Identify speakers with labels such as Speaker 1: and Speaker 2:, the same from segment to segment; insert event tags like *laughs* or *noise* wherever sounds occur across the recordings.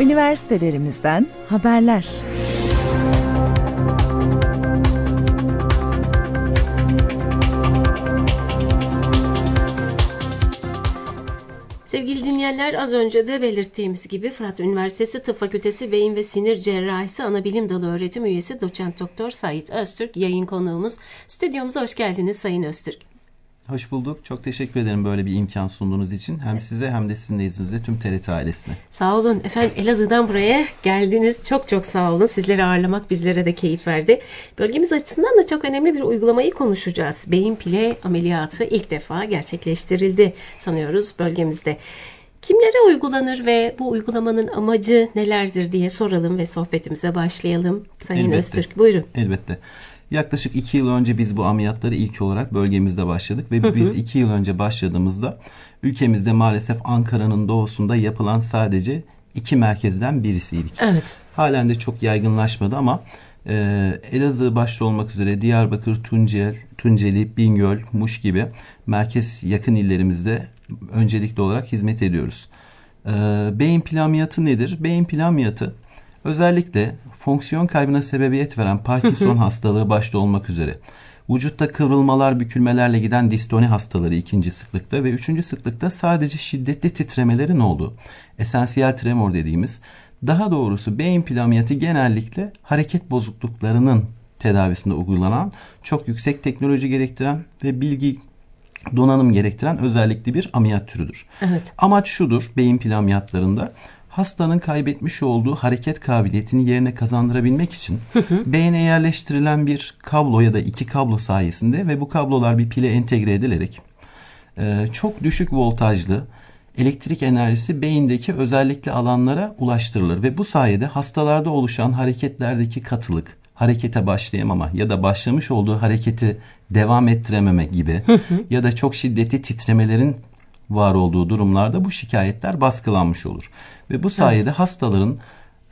Speaker 1: Üniversitelerimizden haberler.
Speaker 2: Sevgili dinleyenler az önce de belirttiğimiz gibi Fırat Üniversitesi Tıp Fakültesi Beyin ve Sinir Cerrahisi Anabilim Dalı öğretim üyesi doçent doktor Sait Öztürk yayın konuğumuz. Stüdyomuza hoş geldiniz Sayın Öztürk.
Speaker 3: Hoş bulduk. Çok teşekkür ederim böyle bir imkan sunduğunuz için. Hem evet. size hem de sizin izninizle tüm TRT ailesine.
Speaker 2: Sağ olun. Efendim Elazığ'dan buraya geldiniz. Çok çok sağ olun. Sizleri ağırlamak bizlere de keyif verdi. Bölgemiz açısından da çok önemli bir uygulamayı konuşacağız. Beyin pile ameliyatı ilk defa gerçekleştirildi sanıyoruz bölgemizde. Kimlere uygulanır ve bu uygulamanın amacı nelerdir diye soralım ve sohbetimize başlayalım. Sayın Elbette. Öztürk buyurun.
Speaker 3: Elbette. Yaklaşık iki yıl önce biz bu ameliyatları ilk olarak bölgemizde başladık ve hı hı. biz iki yıl önce başladığımızda ülkemizde maalesef Ankara'nın doğusunda yapılan sadece iki merkezden birisiydik.
Speaker 2: Evet.
Speaker 3: Halen de çok yaygınlaşmadı ama e, Elazığ başta olmak üzere Diyarbakır, Tuncel, Tunceli, Bingöl, Muş gibi merkez yakın illerimizde öncelikli olarak hizmet ediyoruz. E, beyin pil nedir? Beyin pil özellikle fonksiyon kaybına sebebiyet veren *laughs* Parkinson hastalığı başta olmak üzere vücutta kıvrılmalar, bükülmelerle giden distoni hastaları ikinci sıklıkta ve üçüncü sıklıkta sadece şiddetli titremelerin olduğu esansiyel tremor dediğimiz daha doğrusu beyin pil genellikle hareket bozukluklarının tedavisinde uygulanan çok yüksek teknoloji gerektiren ve bilgi donanım gerektiren özellikli bir ameliyat türüdür.
Speaker 2: Evet.
Speaker 3: Amaç şudur beyin pil ameliyatlarında hastanın kaybetmiş olduğu hareket kabiliyetini yerine kazandırabilmek için beyne yerleştirilen bir kablo ya da iki kablo sayesinde ve bu kablolar bir pile entegre edilerek e, çok düşük voltajlı elektrik enerjisi beyindeki özellikle alanlara ulaştırılır ve bu sayede hastalarda oluşan hareketlerdeki katılık, harekete başlayamama ya da başlamış olduğu hareketi devam ettirememe gibi ya da çok şiddetli titremelerin var olduğu durumlarda bu şikayetler baskılanmış olur. Ve bu sayede evet. hastaların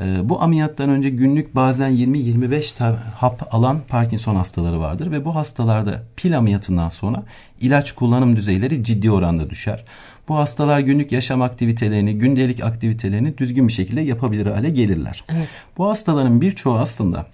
Speaker 3: e, bu ameliyattan önce günlük bazen 20-25 hap alan Parkinson hastaları vardır ve bu hastalarda pil ameliyatından sonra ilaç kullanım düzeyleri ciddi oranda düşer. Bu hastalar günlük yaşam aktivitelerini, gündelik aktivitelerini düzgün bir şekilde yapabilir hale gelirler.
Speaker 2: Evet.
Speaker 3: Bu hastaların birçoğu aslında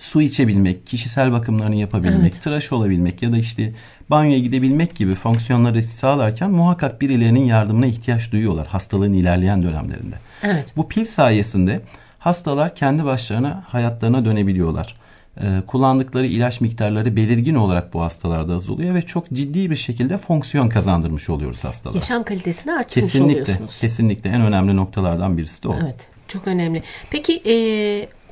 Speaker 3: su içebilmek, kişisel bakımlarını yapabilmek, evet. tıraş olabilmek ya da işte banyoya gidebilmek gibi fonksiyonları sağlarken muhakkak birilerinin yardımına ihtiyaç duyuyorlar hastalığın ilerleyen dönemlerinde.
Speaker 2: Evet.
Speaker 3: Bu pil sayesinde hastalar kendi başlarına hayatlarına dönebiliyorlar. Ee, kullandıkları ilaç miktarları belirgin olarak bu hastalarda azalıyor ve çok ciddi bir şekilde fonksiyon kazandırmış oluyoruz hastalara.
Speaker 2: Yaşam kalitesini artırmış
Speaker 3: kesinlikle,
Speaker 2: oluyorsunuz.
Speaker 3: Kesinlikle en önemli noktalardan birisi de o.
Speaker 2: Evet çok önemli. Peki e,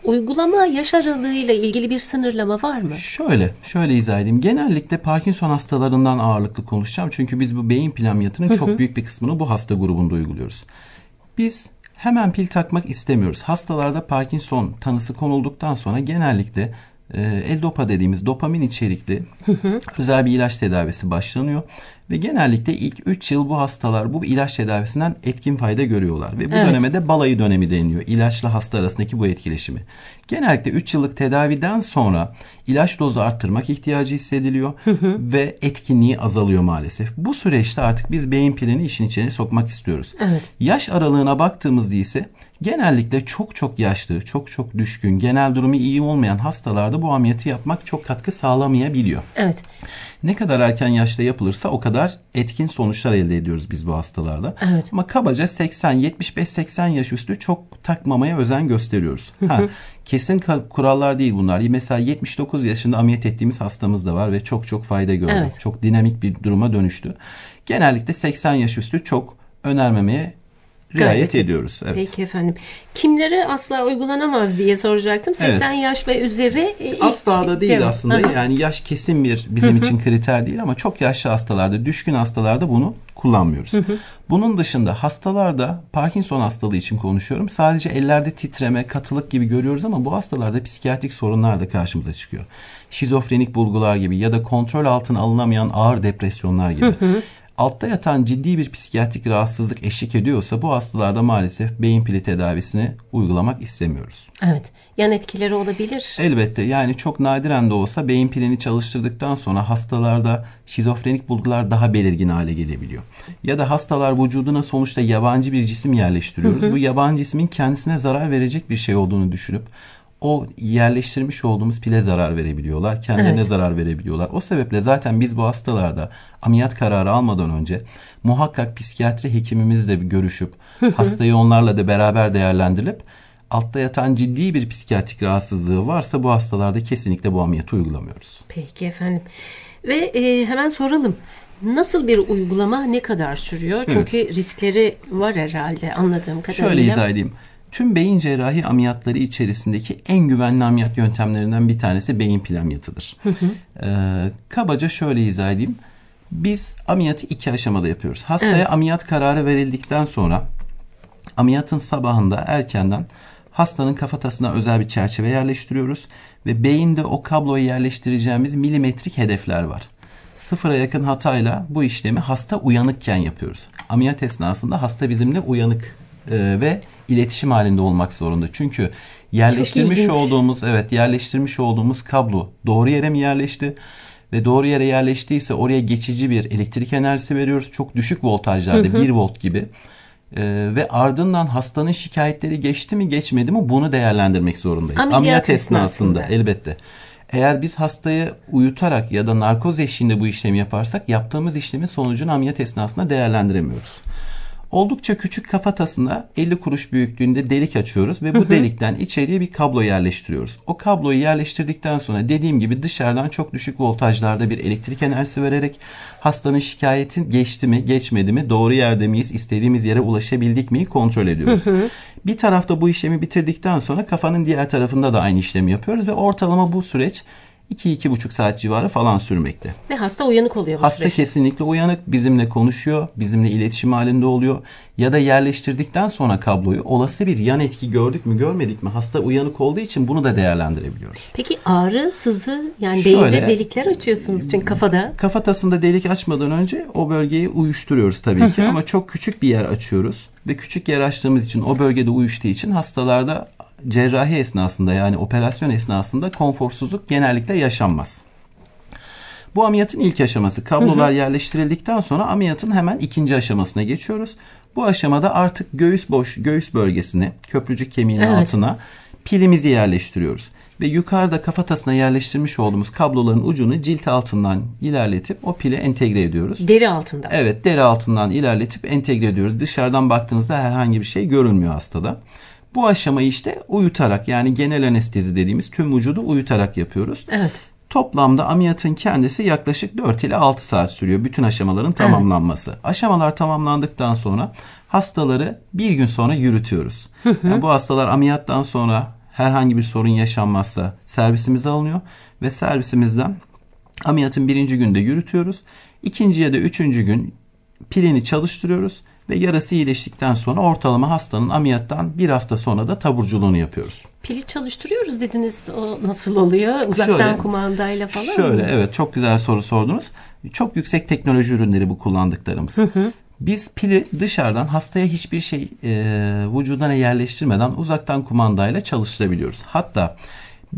Speaker 2: Uygulama yaş aralığıyla ilgili bir sınırlama var mı?
Speaker 3: Şöyle, şöyle izah edeyim. Genellikle Parkinson hastalarından ağırlıklı konuşacağım. Çünkü biz bu beyin pil ameliyatının çok büyük bir kısmını bu hasta grubunda uyguluyoruz. Biz hemen pil takmak istemiyoruz. Hastalarda Parkinson tanısı konulduktan sonra genellikle e, L-Dopa dediğimiz dopamin içerikli özel bir ilaç tedavisi başlanıyor. Ve genellikle ilk 3 yıl bu hastalar bu ilaç tedavisinden etkin fayda görüyorlar. Ve bu evet. döneme de balayı dönemi deniliyor. İlaçla hasta arasındaki bu etkileşimi. Genellikle 3 yıllık tedaviden sonra ilaç dozu arttırmak ihtiyacı hissediliyor. ve etkinliği azalıyor maalesef. Bu süreçte artık biz beyin pilini işin içine sokmak istiyoruz.
Speaker 2: Evet.
Speaker 3: Yaş aralığına baktığımızda ise genellikle çok çok yaşlı, çok çok düşkün, genel durumu iyi olmayan hastalarda bu ameliyatı yapmak çok katkı sağlamayabiliyor.
Speaker 2: Evet.
Speaker 3: Ne kadar erken yaşta yapılırsa o kadar etkin sonuçlar elde ediyoruz biz bu hastalarda.
Speaker 2: Evet.
Speaker 3: Ama kabaca 80, 75, 80 yaş üstü çok takmamaya özen gösteriyoruz. ha, kesin kurallar değil bunlar. Mesela 79 yaşında ameliyat ettiğimiz hastamız da var ve çok çok fayda gördü. Evet. Çok dinamik bir duruma dönüştü. Genellikle 80 yaş üstü çok önermemeye riayet Gayet ediyoruz. Evet.
Speaker 2: Peki efendim. Kimlere asla uygulanamaz diye soracaktım. 80 evet. yaş ve üzeri
Speaker 3: ilk asla da değil cevap. aslında. Aha. Yani yaş kesin bir bizim için kriter değil ama çok yaşlı hastalarda, düşkün hastalarda bunu kullanmıyoruz. Bunun dışında hastalarda Parkinson hastalığı için konuşuyorum. Sadece ellerde titreme, katılık gibi görüyoruz ama bu hastalarda psikiyatrik sorunlar da karşımıza çıkıyor. Şizofrenik bulgular gibi ya da kontrol altına alınamayan ağır depresyonlar gibi. Altta yatan ciddi bir psikiyatrik rahatsızlık eşlik ediyorsa bu hastalarda maalesef beyin pili tedavisini uygulamak istemiyoruz.
Speaker 2: Evet. Yan etkileri olabilir.
Speaker 3: Elbette yani çok nadiren de olsa beyin pilini çalıştırdıktan sonra hastalarda şizofrenik bulgular daha belirgin hale gelebiliyor. Ya da hastalar vücuduna sonuçta yabancı bir cisim yerleştiriyoruz. Bu yabancı cismin kendisine zarar verecek bir şey olduğunu düşünüp o yerleştirmiş olduğumuz pile zarar verebiliyorlar. Kendilerine
Speaker 2: Evet.
Speaker 3: zarar verebiliyorlar. O sebeple zaten biz bu hastalarda ameliyat kararı almadan önce muhakkak psikiyatri hekimimizle bir görüşüp hastayı onlarla da beraber değerlendirilip altta yatan ciddi bir psikiyatrik rahatsızlığı varsa bu hastalarda kesinlikle bu ameliyatı uygulamıyoruz.
Speaker 2: Peki efendim. Ve e, hemen soralım. Nasıl bir uygulama ne kadar sürüyor? Çünkü riskleri var herhalde anladığım kadarıyla.
Speaker 3: Şöyle izah edeyim. Tüm beyin cerrahi ameliyatları içerisindeki en güvenli ameliyat yöntemlerinden bir tanesi beyin pil ameliyatıdır. Ee, kabaca şöyle izah edeyim. Biz ameliyatı iki aşamada yapıyoruz. Hastaya
Speaker 2: Evet.
Speaker 3: ameliyat kararı verildikten sonra ameliyatın sabahında erkenden hastanın kafatasına özel bir çerçeve yerleştiriyoruz ve beyinde o kabloyu yerleştireceğimiz milimetrik hedefler var. Sıfıra yakın hatayla bu işlemi hasta uyanıkken yapıyoruz. Ameliyat esnasında hasta bizimle uyanık e, ve iletişim halinde olmak zorunda. Çünkü yerleştirmiş olduğumuz evet yerleştirmiş olduğumuz kablo doğru yere mi yerleşti? Ve doğru yere yerleştiyse oraya geçici bir elektrik enerjisi veriyoruz. Çok düşük voltajlarda 1 volt gibi. Ee, ve ardından hastanın şikayetleri geçti mi geçmedi mi bunu değerlendirmek zorundayız.
Speaker 2: Ameliyat
Speaker 3: Ameliyat, esnasında,
Speaker 2: esnasında.
Speaker 3: elbette. Eğer biz hastayı uyutarak ya da narkoz eşliğinde bu işlemi yaparsak yaptığımız işlemin sonucunu ameliyat esnasında değerlendiremiyoruz. Oldukça küçük kafatasına 50 kuruş büyüklüğünde delik açıyoruz ve bu delikten içeriye bir kablo yerleştiriyoruz. O kabloyu yerleştirdikten sonra dediğim gibi dışarıdan çok düşük voltajlarda bir elektrik enerjisi vererek hastanın şikayetin geçti mi geçmedi mi doğru yerde miyiz istediğimiz yere ulaşabildik mi kontrol ediyoruz. Bir tarafta bu işlemi bitirdikten sonra kafanın diğer tarafında da aynı işlemi yapıyoruz ve ortalama bu süreç 2-2,5 saat civarı falan sürmekte.
Speaker 2: Ve hasta uyanık oluyor bu
Speaker 3: Hasta
Speaker 2: süreçte.
Speaker 3: kesinlikle uyanık, bizimle konuşuyor, bizimle iletişim halinde oluyor. Ya da yerleştirdikten sonra kabloyu olası bir yan etki gördük mü görmedik mi hasta uyanık olduğu için bunu da değerlendirebiliyoruz.
Speaker 2: Peki ağrı, sızı yani
Speaker 3: Şöyle-
Speaker 2: beyinde delikler açıyorsunuz çünkü kafada.
Speaker 3: Kafatasında delik açmadan önce o bölgeyi uyuşturuyoruz tabii ki ama çok küçük bir yer açıyoruz ve küçük yer açtığımız için o bölgede uyuştuğu için hastalarda cerrahi esnasında yani operasyon esnasında konforsuzluk genellikle yaşanmaz. Bu ameliyatın ilk aşaması. Kablolar yerleştirildikten sonra ameliyatın hemen ikinci aşamasına geçiyoruz. Bu aşamada artık göğüs boş, göğüs bölgesine, köprücük kemiğinin
Speaker 2: Evet.
Speaker 3: altına pilimizi yerleştiriyoruz. Ve yukarıda kafatasına yerleştirmiş olduğumuz kabloların ucunu cilt altından ilerletip o pile entegre ediyoruz.
Speaker 2: Deri altında.
Speaker 3: Evet deri altından ilerletip entegre ediyoruz. Dışarıdan baktığınızda herhangi bir şey görünmüyor hastada. Bu aşamayı işte uyutarak yani genel anestezi dediğimiz tüm vücudu uyutarak yapıyoruz.
Speaker 2: Evet.
Speaker 3: Toplamda ameliyatın kendisi yaklaşık 4 ile 6 saat sürüyor bütün aşamaların tamamlanması. Aşamalar tamamlandıktan sonra hastaları bir gün sonra yürütüyoruz. Yani bu hastalar ameliyattan sonra herhangi bir sorun yaşanmazsa servisimize alınıyor ve servisimizden ameliyatın birinci günde yürütüyoruz. İkinci ya da üçüncü gün pilini çalıştırıyoruz ve yarası iyileştikten sonra ortalama hastanın ameliyattan bir hafta sonra da taburculuğunu yapıyoruz.
Speaker 2: Pili çalıştırıyoruz dediniz. O nasıl oluyor? Uzaktan
Speaker 3: Şöyle-
Speaker 2: kumandayla falan
Speaker 3: Şöyle
Speaker 2: mı?
Speaker 3: evet çok güzel soru sordunuz. Çok yüksek teknoloji ürünleri bu kullandıklarımız. Biz pili dışarıdan hastaya hiçbir şey e, vücuduna yerleştirmeden uzaktan kumandayla çalıştırabiliyoruz. Hatta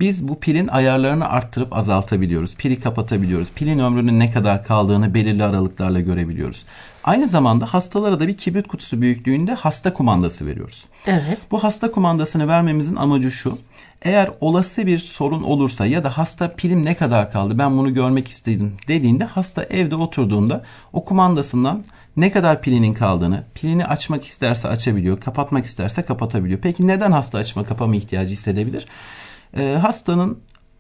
Speaker 3: biz bu pilin ayarlarını arttırıp azaltabiliyoruz. Pili kapatabiliyoruz. Pilin ömrünün ne kadar kaldığını belirli aralıklarla görebiliyoruz. Aynı zamanda hastalara da bir kibrit kutusu büyüklüğünde hasta kumandası veriyoruz.
Speaker 2: Evet.
Speaker 3: Bu hasta kumandasını vermemizin amacı şu. Eğer olası bir sorun olursa ya da hasta pilim ne kadar kaldı ben bunu görmek istedim dediğinde hasta evde oturduğunda o kumandasından ne kadar pilinin kaldığını, pilini açmak isterse açabiliyor, kapatmak isterse kapatabiliyor. Peki neden hasta açma kapama ihtiyacı hissedebilir? Ee, hastanın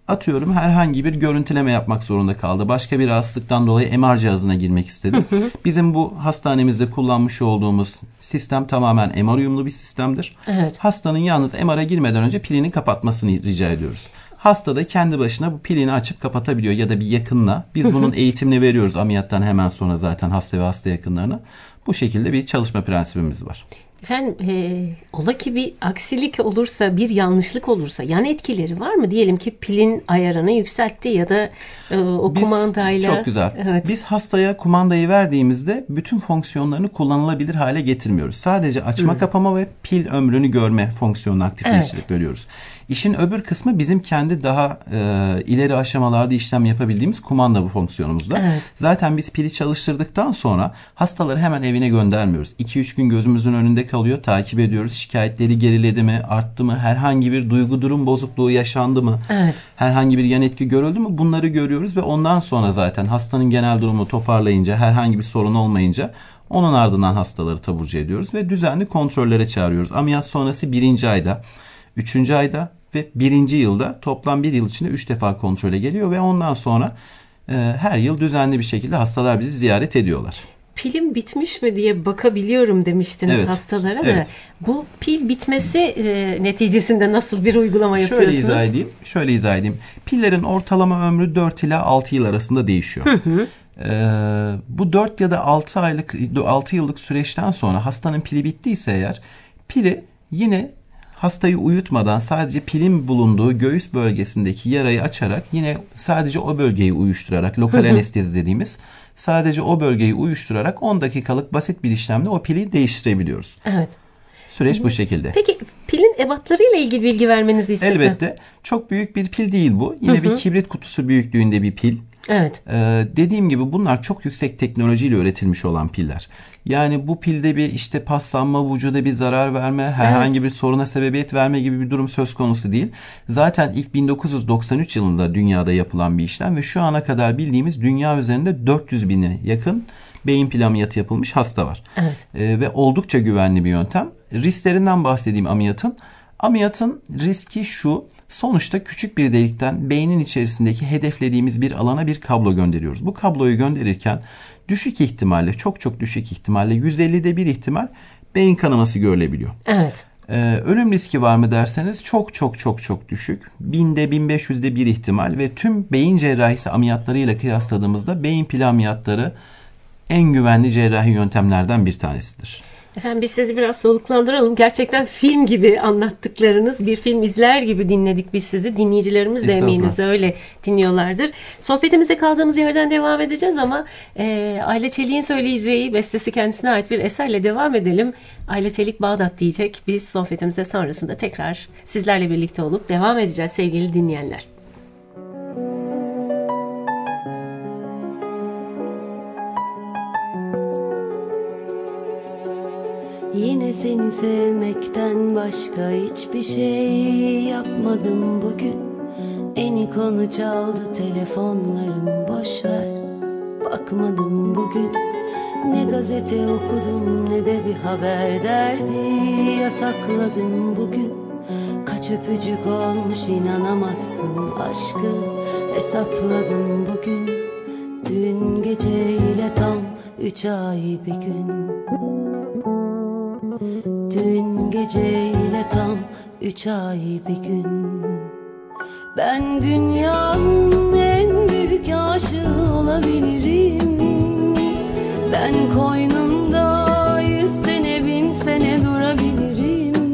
Speaker 3: atıyorum herhangi bir görüntüleme yapmak zorunda kaldı. Başka bir rahatsızlıktan dolayı MR cihazına girmek istedi. Bizim bu hastanemizde kullanmış olduğumuz sistem tamamen MR uyumlu bir sistemdir.
Speaker 2: Evet.
Speaker 3: Hastanın yalnız MR'a girmeden önce pilini kapatmasını rica ediyoruz. Hasta da kendi başına bu pilini açıp kapatabiliyor ya da bir yakınla. Biz bunun eğitimini veriyoruz ameliyattan hemen sonra zaten hasta ve hasta yakınlarına. Bu şekilde bir çalışma prensibimiz var.
Speaker 2: Efendim e, ola ki bir aksilik olursa, bir yanlışlık olursa yan etkileri var mı? Diyelim ki pilin ayarını yükseltti ya da e, o
Speaker 3: Biz-
Speaker 2: kumandayla.
Speaker 3: Çok güzel.
Speaker 2: Evet.
Speaker 3: Biz hastaya kumandayı verdiğimizde bütün fonksiyonlarını kullanılabilir hale getirmiyoruz. Sadece açma kapama ve pil ömrünü görme fonksiyonunu aktifleştirip
Speaker 2: Evet.
Speaker 3: veriyoruz. İşin öbür kısmı bizim kendi daha e, ileri aşamalarda işlem yapabildiğimiz kumanda bu fonksiyonumuzda.
Speaker 2: Evet.
Speaker 3: Zaten biz pili çalıştırdıktan sonra hastaları hemen evine göndermiyoruz. 2-3 gün gözümüzün önünde kalıyor, takip ediyoruz. Şikayetleri geriledi mi, arttı mı, herhangi bir duygu durum bozukluğu yaşandı mı?
Speaker 2: Evet.
Speaker 3: Herhangi bir yan etki görüldü mü bunları görüyoruz ve ondan sonra zaten hastanın genel durumu toparlayınca herhangi bir sorun olmayınca onun ardından hastaları taburcu ediyoruz ve düzenli kontrollere çağırıyoruz. Ameliyat sonrası birinci ayda, üçüncü ayda ve birinci yılda toplam bir yıl içinde üç defa kontrole geliyor ve ondan sonra e, her yıl düzenli bir şekilde hastalar bizi ziyaret ediyorlar.
Speaker 2: Pilim bitmiş mi diye bakabiliyorum demiştiniz
Speaker 3: Evet.
Speaker 2: hastalara da.
Speaker 3: Evet.
Speaker 2: Bu pil bitmesi e, neticesinde nasıl bir uygulama
Speaker 3: Şöyle
Speaker 2: yapıyorsunuz?
Speaker 3: izah edeyim. Şöyle izah edeyim. Pillerin ortalama ömrü 4 ila 6 yıl arasında değişiyor. Ee, bu 4 ya da 6 aylık 6 yıllık süreçten sonra hastanın pili bittiyse eğer pili yine hastayı uyutmadan sadece pilin bulunduğu göğüs bölgesindeki yarayı açarak yine sadece o bölgeyi uyuşturarak lokal anestezi dediğimiz sadece o bölgeyi uyuşturarak 10 dakikalık basit bir işlemle o pili değiştirebiliyoruz.
Speaker 2: Evet.
Speaker 3: Süreç bu şekilde.
Speaker 2: Peki pilin ebatlarıyla ilgili bilgi vermenizi istesem.
Speaker 3: Elbette. Çok büyük bir pil değil bu. Yine bir kibrit kutusu büyüklüğünde bir pil.
Speaker 2: Evet.
Speaker 3: Ee, dediğim gibi bunlar çok yüksek teknolojiyle üretilmiş olan piller. Yani bu pilde bir işte paslanma, vücuda bir zarar verme, herhangi bir soruna sebebiyet verme gibi bir durum söz konusu değil. Zaten ilk 1993 yılında dünyada yapılan bir işlem ve şu ana kadar bildiğimiz dünya üzerinde 400 bine yakın beyin pil ameliyatı yapılmış hasta var.
Speaker 2: Evet.
Speaker 3: Ee, ve oldukça güvenli bir yöntem. Risklerinden bahsedeyim ameliyatın. Ameliyatın riski şu. Sonuçta küçük bir delikten beynin içerisindeki hedeflediğimiz bir alana bir kablo gönderiyoruz. Bu kabloyu gönderirken düşük ihtimalle, çok çok düşük ihtimalle 150'de bir ihtimal beyin kanaması görülebiliyor.
Speaker 2: Evet.
Speaker 3: Ee, ölüm riski var mı derseniz çok çok çok çok düşük. 1000'de 1500'de bir ihtimal ve tüm beyin cerrahisi ameliyatlarıyla kıyasladığımızda beyin pil ameliyatları en güvenli cerrahi yöntemlerden bir tanesidir.
Speaker 2: Efendim biz sizi biraz soluklandıralım. Gerçekten film gibi anlattıklarınız, bir film izler gibi dinledik biz sizi. Dinleyicilerimiz de eminiz öyle dinliyorlardır. Sohbetimize kaldığımız yerden devam edeceğiz ama e, Ayla Çelik'in söyleyeceği bestesi kendisine ait bir eserle devam edelim. Ayla Çelik Bağdat diyecek. Biz sohbetimize sonrasında tekrar sizlerle birlikte olup devam edeceğiz sevgili dinleyenler.
Speaker 4: Seni sevmekten başka hiçbir şey yapmadım bugün. Eni konu çaldı telefonlarım boş ver. Bakmadım bugün. Ne gazete okudum ne de bir haber derdi Yasakladım bugün. Kaç öpücük olmuş inanamazsın aşkı Hesapladım bugün. Dün geceyle tam üç ay bir gün Dün geceyle tam üç ay bir gün. Ben dünyanın en büyük aşığı olabilirim. Ben koynunda yüz sene bin sene durabilirim.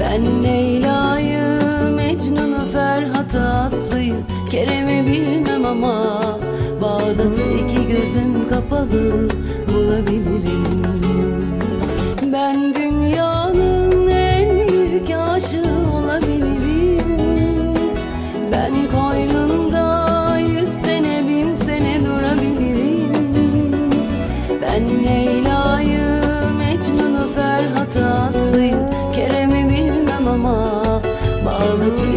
Speaker 4: Ben Leyla'yı Mecnun'u Ferhat'ı Aslı'yı Kerem'i bilmem ama Bağdat'ı iki gözüm kapalı bulabilirim noite.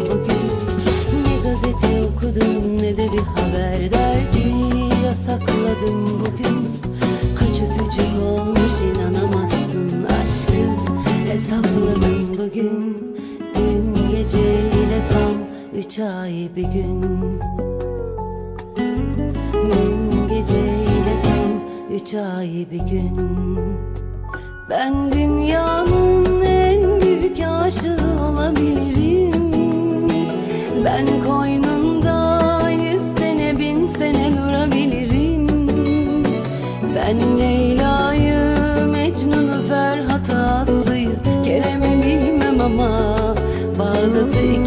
Speaker 4: bugün Ne gazete okudum ne de bir haber derdi Yasakladım bugün. Kaç öpücük olmuş inanamazsın aşkım. Hesapladım bugün Dün geceyle tam üç ay bir gün. Dün geceyle tam üç ay bir gün. Ben dünyanın en büyük aşığı olabilirim. Ben koynunda yüz sene bin sene durabilirim. Ben Leyla'yı Mecnun'u Ferhat'ı Aslı'yı Kerem'i bilmem ama Bağdat'ı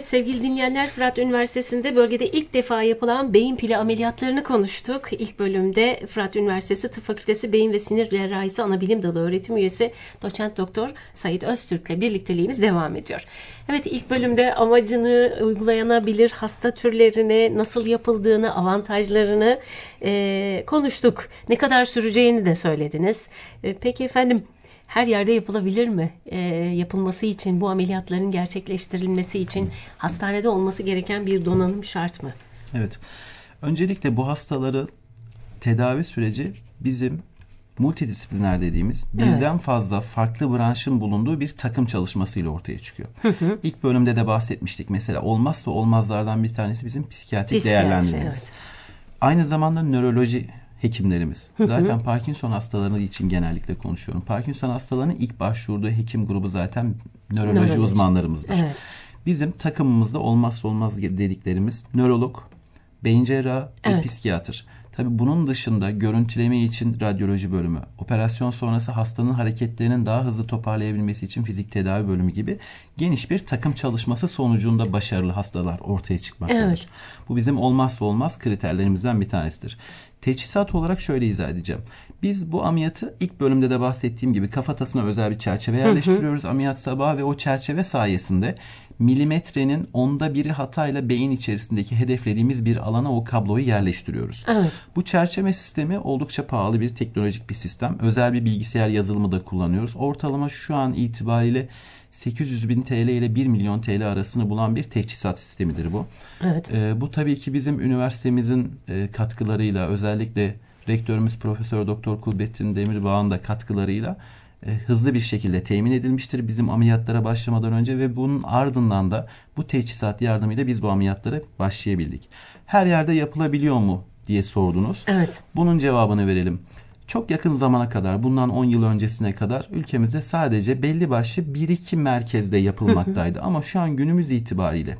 Speaker 2: Evet sevgili dinleyenler Fırat Üniversitesi'nde bölgede ilk defa yapılan beyin pili ameliyatlarını konuştuk. İlk bölümde Fırat Üniversitesi Tıp Fakültesi Beyin ve Sinir Cerrahisi Anabilim Dalı öğretim üyesi doçent doktor Sayit Öztürk'le birlikteliğimiz devam ediyor. Evet ilk bölümde amacını, uygulanabilir hasta türlerini, nasıl yapıldığını, avantajlarını e, konuştuk. Ne kadar süreceğini de söylediniz. E, peki efendim her yerde yapılabilir mi? Ee, yapılması için, bu ameliyatların gerçekleştirilmesi için hastanede olması gereken bir donanım şart mı?
Speaker 3: Evet. Öncelikle bu hastaları tedavi süreci bizim multidisipliner dediğimiz birden fazla farklı branşın bulunduğu bir takım çalışmasıyla ortaya çıkıyor. İlk bölümde de bahsetmiştik mesela olmazsa olmazlardan bir tanesi bizim psikiyatrik
Speaker 2: Psikiyatri,
Speaker 3: değerlendirmemiz.
Speaker 2: evet.
Speaker 3: Aynı zamanda nöroloji hekimlerimiz. Zaten Parkinson hastaları için genellikle konuşuyorum. Parkinson hastalarının ilk başvurduğu hekim grubu zaten nöroloji,
Speaker 2: Nöroloji.
Speaker 3: uzmanlarımızdır.
Speaker 2: Evet.
Speaker 3: Bizim takımımızda olmazsa olmaz dediklerimiz nörolog, beyin cerrahı ve
Speaker 2: Evet.
Speaker 3: psikiyatr. Tabii bunun dışında görüntüleme için radyoloji bölümü, operasyon sonrası hastanın hareketlerinin daha hızlı toparlayabilmesi için fizik tedavi bölümü gibi geniş bir takım çalışması sonucunda başarılı hastalar ortaya çıkmaktadır.
Speaker 2: Evet.
Speaker 3: Bu bizim olmazsa olmaz kriterlerimizden bir tanesidir. Teçhizat olarak şöyle izah edeceğim. Biz bu ameliyatı ilk bölümde de bahsettiğim gibi kafatasına özel bir çerçeve yerleştiriyoruz ameliyat sabahı ve o çerçeve sayesinde milimetrenin onda biri hatayla beyin içerisindeki hedeflediğimiz bir alana o kabloyu yerleştiriyoruz.
Speaker 2: Evet.
Speaker 3: Bu çerçeve sistemi oldukça pahalı bir teknolojik bir sistem. Özel bir bilgisayar yazılımı da kullanıyoruz. Ortalama şu an itibariyle 800 bin TL ile 1 milyon TL arasını bulan bir teçhizat sistemidir bu.
Speaker 2: Evet.
Speaker 3: Ee, bu tabii ki bizim üniversitemizin e, katkılarıyla özellikle rektörümüz Profesör Doktor Kulbettin Demirbağ'ın da katkılarıyla e, hızlı bir şekilde temin edilmiştir bizim ameliyatlara başlamadan önce ve bunun ardından da bu teçhizat yardımıyla biz bu ameliyatlara başlayabildik. Her yerde yapılabiliyor mu diye sordunuz.
Speaker 2: Evet.
Speaker 3: Bunun cevabını verelim. Çok yakın zamana kadar, bundan 10 yıl öncesine kadar ülkemizde sadece belli başlı 1-2 merkezde yapılmaktaydı. Ama şu an günümüz itibariyle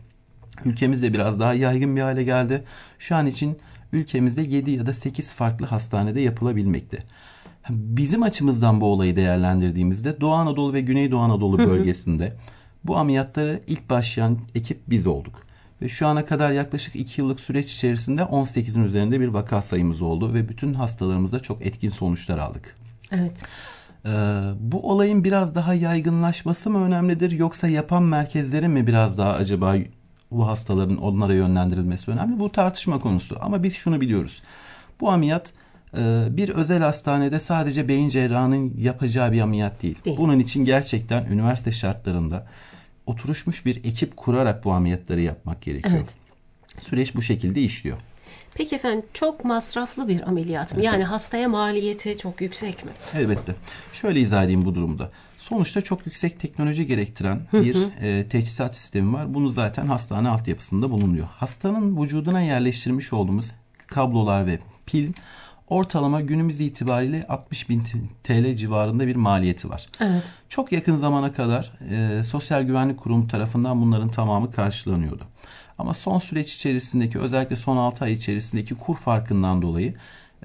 Speaker 3: ülkemizde biraz daha yaygın bir hale geldi. Şu an için ülkemizde 7 ya da 8 farklı hastanede yapılabilmekte. Bizim açımızdan bu olayı değerlendirdiğimizde Doğu Anadolu ve Güneydoğu Anadolu bölgesinde bu ameliyatları ilk başlayan ekip biz olduk. Ve şu ana kadar yaklaşık 2 yıllık süreç içerisinde 18'in üzerinde bir vaka sayımız oldu ve bütün hastalarımızda çok etkin sonuçlar aldık.
Speaker 2: Evet.
Speaker 3: Ee, bu olayın biraz daha yaygınlaşması mı önemlidir yoksa yapan merkezlerin mi biraz daha acaba bu hastaların onlara yönlendirilmesi önemli? Bu tartışma konusu ama biz şunu biliyoruz. Bu ameliyat e, bir özel hastanede sadece beyin cerrahının yapacağı bir ameliyat değil.
Speaker 2: Değil.
Speaker 3: Bunun için gerçekten üniversite şartlarında oturuşmuş bir ekip kurarak bu ameliyatları yapmak gerekiyor.
Speaker 2: Evet.
Speaker 3: Süreç bu şekilde işliyor.
Speaker 2: Peki efendim çok masraflı bir ameliyat mı? Yani hastaya maliyeti çok yüksek mi?
Speaker 3: Elbette. Şöyle izah edeyim bu durumda. Sonuçta çok yüksek teknoloji gerektiren bir e, teçhizat sistemi var. Bunu zaten hastane altyapısında bulunuyor. Hastanın vücuduna yerleştirmiş olduğumuz kablolar ve pil ortalama günümüz itibariyle 60 bin TL civarında bir maliyeti var.
Speaker 2: Evet.
Speaker 3: Çok yakın zamana kadar e, Sosyal Güvenlik Kurumu tarafından bunların tamamı karşılanıyordu. Ama son süreç içerisindeki özellikle son 6 ay içerisindeki kur farkından dolayı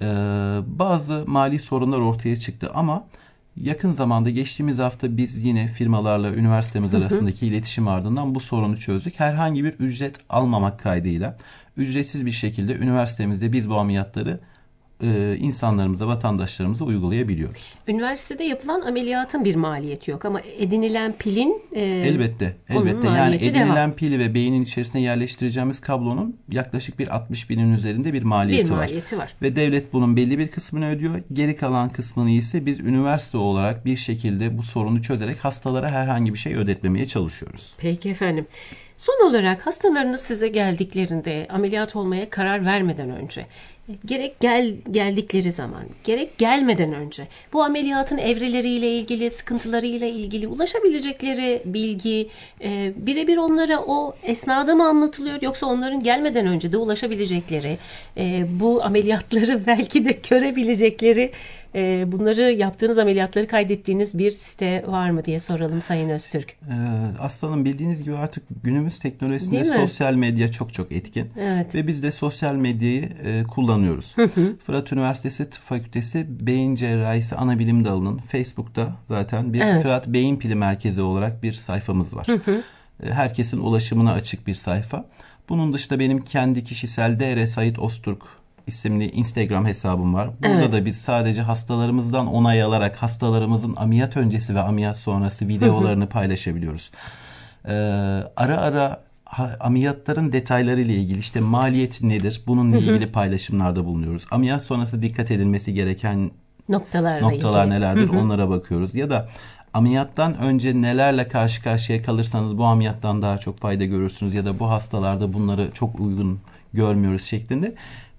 Speaker 3: e, bazı mali sorunlar ortaya çıktı ama Yakın zamanda geçtiğimiz hafta biz yine firmalarla üniversitemiz arasındaki iletişim ardından bu sorunu çözdük. Herhangi bir ücret almamak kaydıyla ücretsiz bir şekilde üniversitemizde biz bu ameliyatları e, insanlarımıza, vatandaşlarımıza uygulayabiliyoruz.
Speaker 2: Üniversitede yapılan ameliyatın bir maliyeti yok ama edinilen pilin e,
Speaker 3: Elbette, elbette. Yani edinilen
Speaker 2: devam.
Speaker 3: pili ve beynin içerisine yerleştireceğimiz kablonun yaklaşık bir 60 binin üzerinde bir maliyeti,
Speaker 2: bir
Speaker 3: var.
Speaker 2: maliyeti var.
Speaker 3: Ve devlet bunun belli bir kısmını ödüyor. Geri kalan kısmını ise biz üniversite olarak bir şekilde bu sorunu çözerek hastalara herhangi bir şey ödetmemeye çalışıyoruz.
Speaker 2: Peki efendim. Son olarak hastalarınız size geldiklerinde ameliyat olmaya karar vermeden önce gerek gel geldikleri zaman gerek gelmeden önce bu ameliyatın evreleriyle ilgili sıkıntılarıyla ilgili ulaşabilecekleri bilgi e, birebir onlara o esnada mı anlatılıyor yoksa onların gelmeden önce de ulaşabilecekleri e, bu ameliyatları *laughs* belki de görebilecekleri e, bunları yaptığınız ameliyatları kaydettiğiniz bir site var mı diye soralım Sayın Öztürk.
Speaker 3: Ee, Aslanım bildiğiniz gibi artık günümüz teknolojisinde sosyal medya çok çok etkin.
Speaker 2: Evet.
Speaker 3: Ve biz de sosyal medyayı e, kullanıyoruz. Fırat Üniversitesi Tıp Fakültesi Beyin Cerrahisi Anabilim Dalı'nın Facebook'ta zaten bir
Speaker 2: Evet.
Speaker 3: Fırat Beyin Pili Merkezi olarak bir sayfamız var. E, Herkesin ulaşımına açık bir sayfa. Bunun dışında benim kendi kişisel DR Sait Osturk isimli Instagram hesabım var. Burada
Speaker 2: Evet.
Speaker 3: da biz sadece hastalarımızdan onay alarak hastalarımızın ameliyat öncesi ve ameliyat sonrası videolarını paylaşabiliyoruz. Ee, ara ara ha- ameliyatların detayları ile ilgili işte maliyeti nedir bununla ilgili paylaşımlarda bulunuyoruz. Ameliyat sonrası dikkat edilmesi gereken noktalar
Speaker 2: ilgili.
Speaker 3: nelerdir onlara bakıyoruz. Ya da ameliyattan önce nelerle karşı karşıya kalırsanız bu ameliyattan daha çok fayda görürsünüz ya da bu hastalarda bunları çok uygun görmüyoruz şeklinde.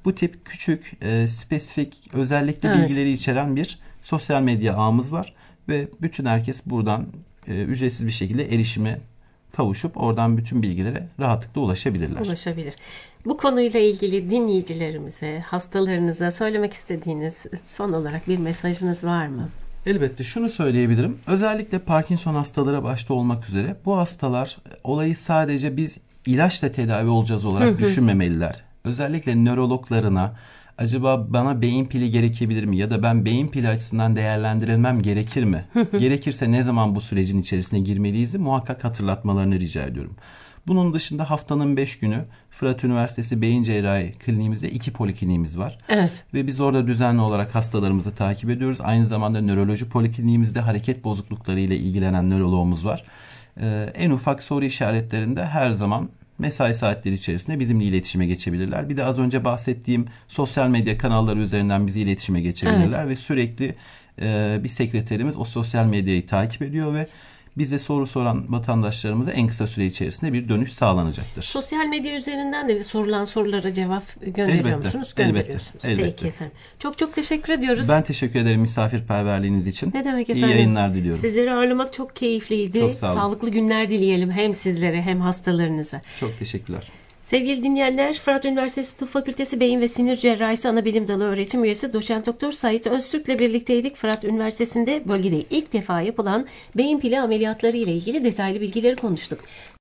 Speaker 3: Bu tip küçük e, spesifik özellikle
Speaker 2: Evet.
Speaker 3: bilgileri içeren bir sosyal medya ağımız var ve bütün herkes buradan e, ücretsiz bir şekilde erişime kavuşup oradan bütün bilgilere rahatlıkla ulaşabilirler.
Speaker 2: ulaşabilir. Bu konuyla ilgili dinleyicilerimize, hastalarınıza söylemek istediğiniz son olarak bir mesajınız var mı?
Speaker 3: Elbette şunu söyleyebilirim. Özellikle Parkinson hastaları başta olmak üzere bu hastalar olayı sadece biz ilaçla tedavi olacağız olarak düşünmemeliler. Özellikle nörologlarına acaba bana beyin pili gerekebilir mi ya da ben beyin pili açısından değerlendirilmem gerekir mi? Gerekirse ne zaman bu sürecin içerisine girmeliyiz muhakkak hatırlatmalarını rica ediyorum. Bunun dışında haftanın 5 günü Fırat Üniversitesi Beyin Cerrahi Kliniğimizde iki polikliniğimiz var.
Speaker 2: Evet.
Speaker 3: Ve biz orada düzenli olarak hastalarımızı takip ediyoruz. Aynı zamanda nöroloji polikliniğimizde hareket bozuklukları ile ilgilenen nöroloğumuz var. Ee, en ufak soru işaretlerinde her zaman mesai saatleri içerisinde bizimle iletişime geçebilirler. Bir de az önce bahsettiğim sosyal medya kanalları üzerinden bizi iletişime geçebilirler ve sürekli e, bir sekreterimiz o sosyal medyayı takip ediyor ve bize soru soran vatandaşlarımıza en kısa süre içerisinde bir dönüş sağlanacaktır.
Speaker 2: Sosyal medya üzerinden de sorulan sorulara cevap gönderiyor
Speaker 3: Elbette,
Speaker 2: musunuz?
Speaker 3: elbette,
Speaker 2: Gönderiyorsunuz.
Speaker 3: elbette.
Speaker 2: Peki efendim. Çok çok teşekkür ediyoruz.
Speaker 3: Ben teşekkür ederim misafirperverliğiniz için.
Speaker 2: ne demek
Speaker 3: İyi
Speaker 2: efendim?
Speaker 3: yayınlar diliyorum.
Speaker 2: Sizleri ağırlamak çok keyifliydi.
Speaker 3: Çok sağ olun.
Speaker 2: Sağlıklı günler dileyelim hem sizlere hem hastalarınıza.
Speaker 3: Çok teşekkürler.
Speaker 2: Sevgili dinleyenler, Fırat Üniversitesi Tıp Fakültesi Beyin ve Sinir Cerrahisi Anabilim Dalı öğretim üyesi Doçent Doktor Sait Öztürk'le birlikteydik. Fırat Üniversitesi'nde bölgede ilk defa yapılan beyin pili ameliyatları ile ilgili detaylı bilgileri konuştuk.